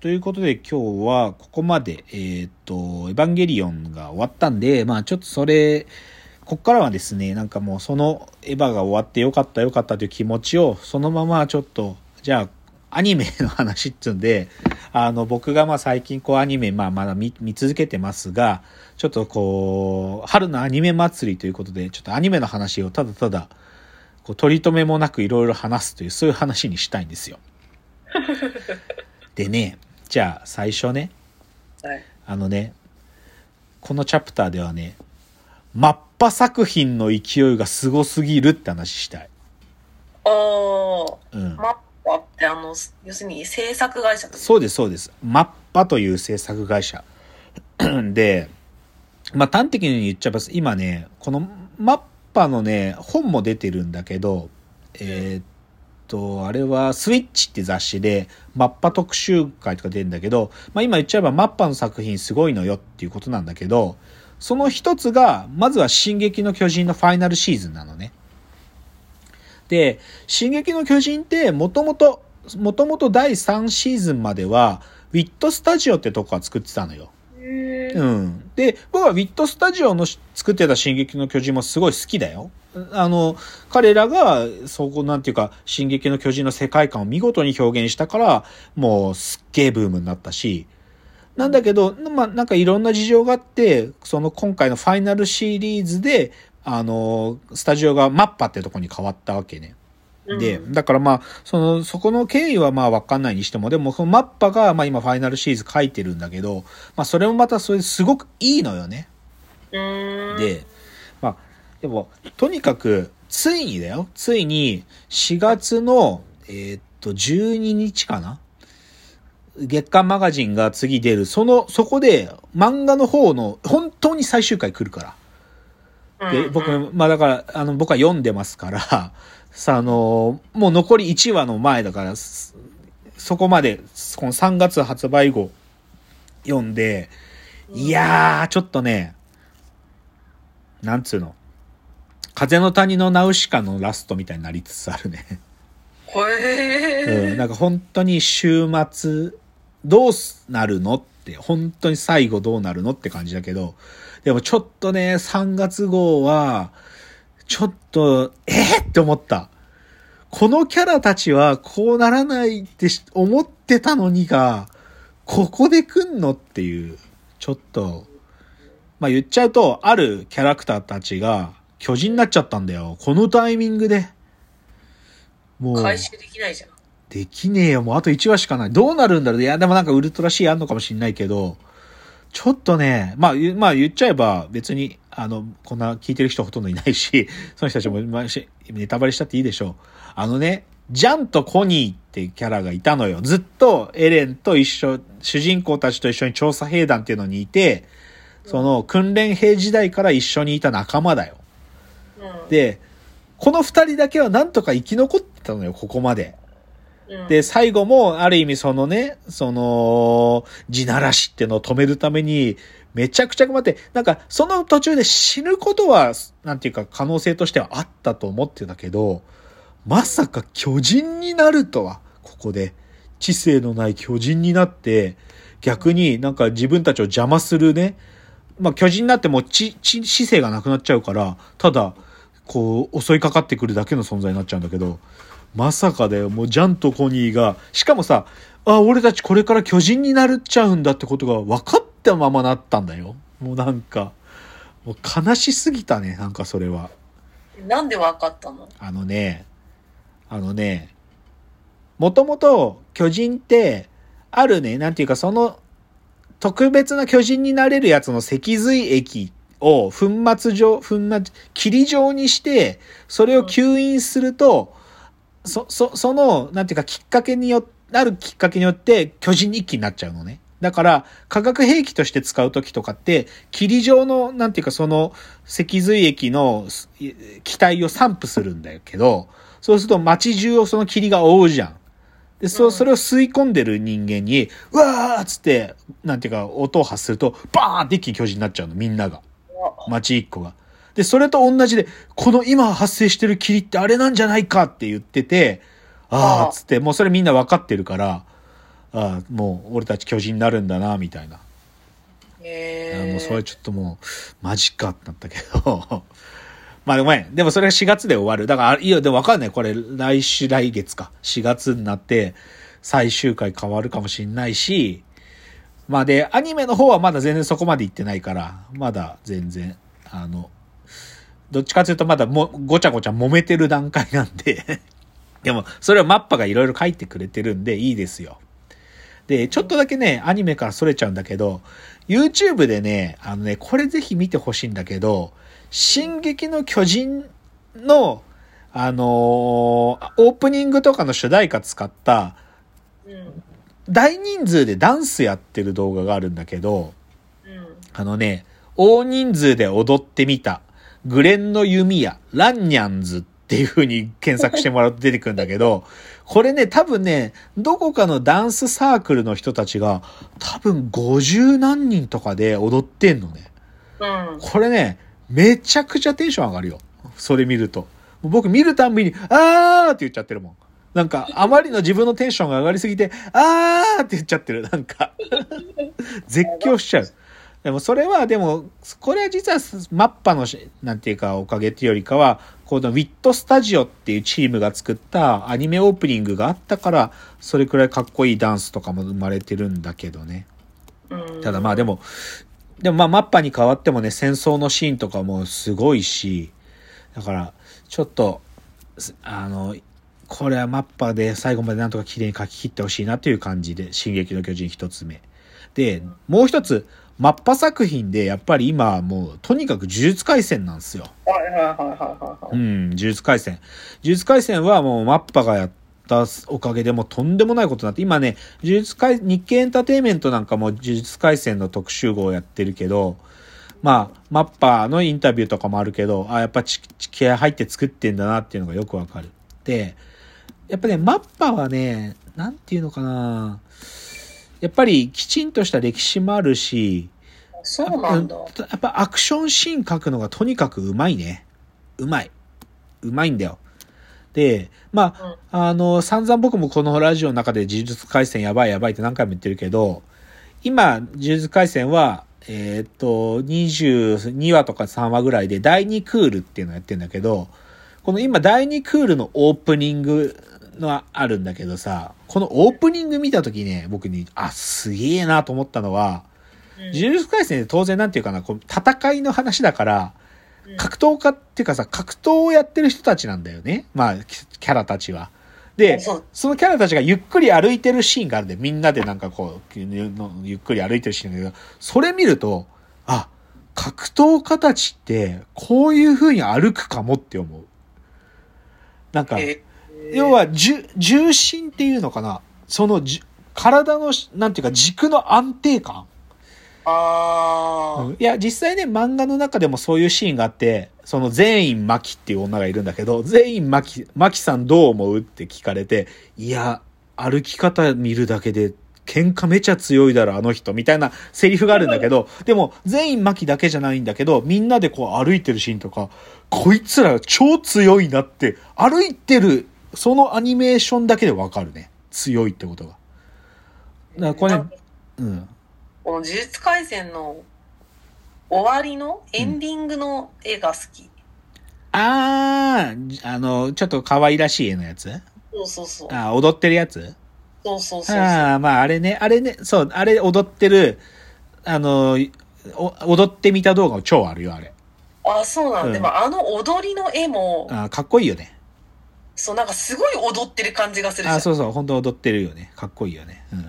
ということで今日はここまで、えーっと、エヴァンゲリオンが終わったんで、まあちょっとそれ、こっからはですね、なんかもうそのエヴァが終わってよかったよかったという気持ちをそのままちょっと、じゃあアニメの話っつうんで、あの僕がまあ最近こうアニメまあまだ見見続けてますが、ちょっとこう、春のアニメ祭りということで、ちょっとアニメの話をただただ、こう取り留めもなくいろいろ話すという、そういう話にしたいんですよ。でね、じゃあ最初ね、はい。あのね、このチャプターではね、マッパ作品の勢いがすごすぎるって話したい。あー、うん。マッパってあの、要するに制作会社。そうです、そうです。マッパという制作会社。で、まあ端的に言っちゃえば、今ね、このマッパのね、本も出てるんだけど、えーっと、あれはスイッチって雑誌で、マッパ特集会とか出るんだけど、まあ今言っちゃえばマッパの作品すごいのよっていうことなんだけど、その一つが、まずは進撃の巨人のファイナルシーズンなのね。で、進撃の巨人ってもともと、もともと第3シーズンまでは、ウィットスタジオってとこが作ってたのよ。うん。で、僕はウィットスタジオの作ってた進撃の巨人もすごい好きだよ。あの、彼らが、そこなんていうか、進撃の巨人の世界観を見事に表現したから、もうすっげえブームになったし、なんだけど、まあ、なんかいろんな事情があって、その今回のファイナルシリーズで、あの、スタジオがマッパってとこに変わったわけね。で、うんだからまあ、その、そこの経緯はまあわかんないにしても、でもそのマッパがまあ今ファイナルシリーズ書いてるんだけど、まあそれもまたそれすごくいいのよね。で、まあ、でも、とにかく、ついにだよ。ついに、4月の、えーっと、12日かな？月刊マガジンが次出る。その、そこで、漫画の方の、本当に最終回来るから。で、うん僕、まあだから、あの、僕は読んでますから、さ、あの、もう残り1話の前だから、すそこまで、この3月発売後、読んで、いやー、ちょっとね、なんつうの、風の谷のナウシカのラストみたいになりつつあるね。へうん、ーなんか本当に週末、どうなるのって、本当に最後どうなるのって感じだけど、でもちょっとね、3月号は、ちょっと、えー、って思った。このキャラたちはこうならないってし思ってたのにが、ここで来んのっていう、ちょっと、まあ言っちゃうと、あるキャラクターたちが巨人になっちゃったんだよ。このタイミングで。もう。回収できないじゃん。できねえよ。もうあと1話しかない。どうなるんだろういや、でもなんかウルトラ C あんのかもしんないけど、ちょっとね、まあ、まあ言っちゃえば別に、あの、こんな聞いてる人ほとんどいないし、その人たちも、まあ、しネタバレしたっていいでしょう。あのね、ジャンとコニーってキャラがいたのよ。ずっとエレンと一緒、主人公たちと一緒に調査兵団っていうのにいて、その訓練兵時代から一緒にいた仲間だよ。うん、で、この二人だけはなんとか生き残ってたのよ、ここまで。で、最後も、ある意味そのね、その、地ならしってのを止めるために、めちゃくちゃ頑張って、なんか、その途中で死ぬことは、なんていうか、可能性としてはあったと思ってたけど、まさか巨人になるとは、ここで。知性のない巨人になって、逆になんか自分たちを邪魔するね、まあ巨人になっても知、知、知性がなくなっちゃうから、ただ、こう、襲いかかってくるだけの存在になっちゃうんだけど、まさかだよ。もうジャンとコニーが、しかもさ、あ、俺たちこれから巨人になるっちゃうんだってことが分かったままなったんだよ。もうなんか、もう悲しすぎたね、なんかそれは。なんでわかったの？あのね、あのね、もともと巨人って、あるね、なんていうかその、特別な巨人になれるやつの脊髄液を粉末状、粉末、霧状にして、それを吸引すると、そ、そ、その、なんていうかきっかけによって、あるきっかけによって巨人に一気になっちゃうのね。だから、化学兵器として使うときとかって、霧状の、なんていうかその、脊髄液の気体を散布するんだけど、そうすると街中をその霧が覆うじゃん。で、そ、うんそれを吸い込んでる人間に、うわーっつって、なんていうか音を発すると、バーンって一気に巨人になっちゃうの、みんなが。街一個が。で、それと同じで、この今発生してる霧ってあれなんじゃないかって言ってて、あーっつって、もうそれみんな分かってるから、ああ、もう俺たち巨人になるんだな、みたいな。へえ。あもうそれちょっともう、マジかってなったけど。まあごめん。でもそれが4月で終わる。だから、いや、でもわかんない。これ、来週、来月か。4月になって、最終回変わるかもしんないし、まあで、アニメの方はまだ全然そこまで行ってないから、まだ全然、あの、どっちかというとまだも、ごちゃごちゃ揉めてる段階なんで、でも、それをマッパがいろいろ書いてくれてるんで、いいですよ。で、ちょっとだけね、アニメからそれちゃうんだけど、YouTube でね、あのね、これぜひ見てほしいんだけど、進撃の巨人の、あのーオープニングとかの主題歌使った、うん。大人数でダンスやってる動画があるんだけど、うん。あのね、大人数で踊ってみた、グレンの弓矢、ランニャンズっていう風に検索してもらうと出てくるんだけど、これね、多分ね、どこかのダンスサークルの人たちが、多分50何人とかで踊ってんのね。うん。これね、めちゃくちゃテンション上がるよ。それ見ると。僕見るたんびに、あーって言っちゃってるもん。なんか、あまりの自分のテンションが上がりすぎて、あーって言っちゃってる。なんか、絶叫しちゃう。でもそれは、でも、これは実はマッパのし、なんていうか、おかげっていうよりかは、このウィットスタジオっていうチームが作ったアニメオープニングがあったから、それくらいかっこいいダンスとかも生まれてるんだけどね。うん。ただまあでも、でもまあマッパに変わってもね、戦争のシーンとかもすごいし、だから、ちょっと、すあの、これはマッパで最後までなんとか綺麗に書き切ってほしいなという感じで、進撃の巨人一つ目。で、もう一つ、マッパ作品でやっぱり今もうとにかく呪術廻戦なんですよ。はいはいはいはい。うん、呪術廻戦。呪術廻戦はもうマッパがやったおかげでもうとんでもないことになって、今ね、呪術廻、日経エンターテインメントなんかも呪術廻戦の特集号をやってるけど、まあ、マッパのインタビューとかもあるけど、あ、やっぱち気合入って作ってんだなっていうのがよくわかる。で、やっぱね、マッパはね、なんていうのかなやっぱりきちんとした歴史もあるし、そうなんだ。やっぱアクションシーン書くのがとにかくうまいね。うまい。うまいんだよ。で、まあ、あの、散々僕もこのラジオの中で呪術廻戦やばいやばいって何回も言ってるけど、今、呪術廻戦は、えーっと、22話とか3話ぐらいで第2クールっていうのをやってんだけど、この今第2クールのオープニングのあるんだけどさ、このオープニング見たときね、僕に、あ、すげえなと思ったのは、うん呪術廻戦って当然なんていうかな、こう戦いの話だから、うん格闘家っていうかさ、格闘をやってる人たちなんだよね。まあ、キキャラたちは。で、そのキャラたちがゆっくり歩いてるシーンがあるんで、みんなでなんかこう、のゆっくり歩いてるシーンだけど、それ見ると、あ、格闘家たちって、こういう風に歩くかもって思う。なんか、え要、は、重、重心っていうのかな？そのじ、体の、なんていうか、軸の安定感？ああ、うん。いや、実際ね、漫画の中でもそういうシーンがあって、その全員マキっていう女がいるんだけど、全員マキ、マキさんどう思うって聞かれて、いや、歩き方見るだけで、喧嘩めちゃ強いだろ、あの人、みたいなセリフがあるんだけど、でも、全員マキだけじゃないんだけど、みんなでこう歩いてるシーンとか、こいつら超強いなって、歩いてる、そのアニメーションだけでわかるね。強いってことが。だからこれねうん。この呪術廻戦の終わりのエンディングの絵が好き。あー、あの、ちょっと可愛らしい絵のやつ？そうそうそう。あー踊ってるやつ？そうそうそう。ああ、まああれね、あれね、そう、あれ踊ってる、あの、お踊ってみた動画も超あるよ、あれ。あ、そうなんだ。うんでもあの踊りの絵も、あーかっこいいよね。そう、なんかすごい踊ってる感じがするじゃん。あーそうそう、本当踊ってるよね。かっこいいよね。うん。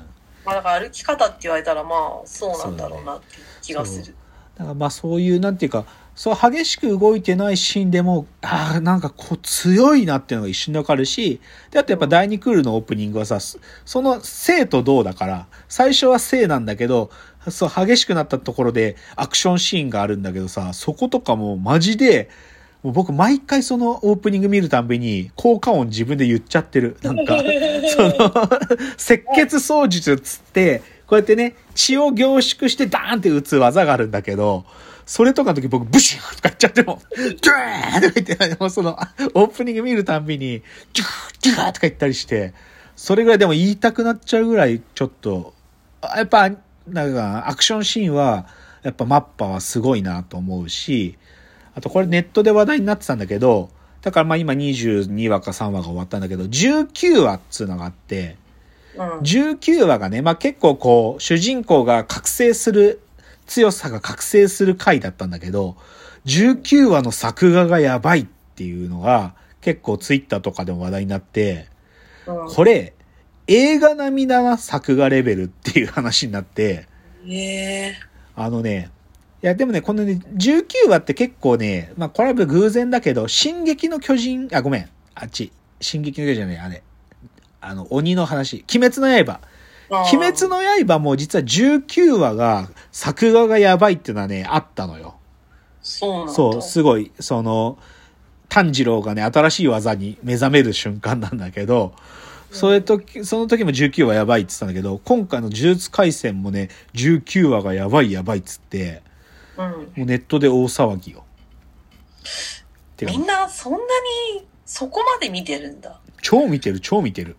まあ、だから歩き方って言われたら、まあ、そうなんだろうなって気がする。だからまあそういう、なんていうか、そう激しく動いてないシーンでも、ああ、なんかこう強いなっていうのが一瞬でわかるし、で、あとやっぱ第2クールのオープニングはさ、そその生と動だから、最初は生なんだけど、そう激しくなったところでアクションシーンがあるんだけどさ、そことかもマジで、もう僕毎回そのオープニング見るたんびに効果音自分で言っちゃってる。なんか、その、赤血操術つって、こうやってね、血を凝縮してダーンって打つ技があるんだけど、それとかの時僕ブシューとか言っちゃっても、ジューとか言って、もうその、オープニング見るたんびに、ジュー、ジューとか言ったりして、それぐらいでも言いたくなっちゃうぐらい、ちょっと、あやっぱ、なんか、アクションシーンは、やっぱマッパはすごいなと思うし、あとこれネットで話題になってたんだけど、だからまあ今22話か3話が終わったんだけど、19話っつうのがあって、うん。19話がね、まあ結構こう、主人公が覚醒する、強さが覚醒する回だったんだけど、19話の作画がやばいっていうのが、結構ツイッターとかでも話題になって、うん。これ、映画並みだな、作画レベルっていう話になって、ええあのね、いや、でもね、このね、19話って結構ね、まあ、これは偶然だけど、進撃の巨人、あ、ごめん、あっち、進撃の巨人じゃない、あれ、あの、鬼の話、鬼滅の刃。鬼滅の刃も実は19話が、作画がやばいっていうのはね、あったのよ。そうなんだ。そう、すごい、その、炭治郎がね、新しい技に目覚める瞬間なんだけど、それと、その時も19話やばいって言ってたんだけど、今回の呪術廻戦もね、19話がやばいやばいっつって、うん。もうネットで大騒ぎよ。みんなそんなにそこまで見てるんだ。超見てる、超見てる。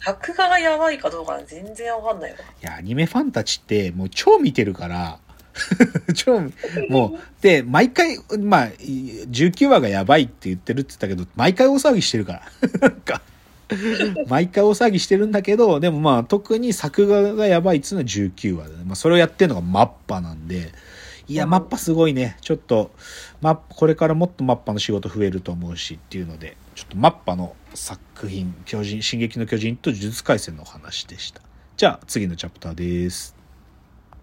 作画がやばいかどうか全然わかんないわ。いや、アニメファンたちってもう超見てるから、超、もう、で、毎回、まあ、19話がやばいって言ってるって言ったけど、毎回大騒ぎしてるから。なんか、毎回大騒ぎしてるんだけど、でもまあ、特に作画がやばいっつうのは19話で、ね、まあ、それをやってるのがマッパなんで、いや、うんマッパすごいね。ちょっと、マッこれからもっとマッパの仕事増えると思うしっていうので、ちょっとマッパの作品、巨人、進撃の巨人と呪術廻戦のお話でした。じゃあ、次のチャプターです。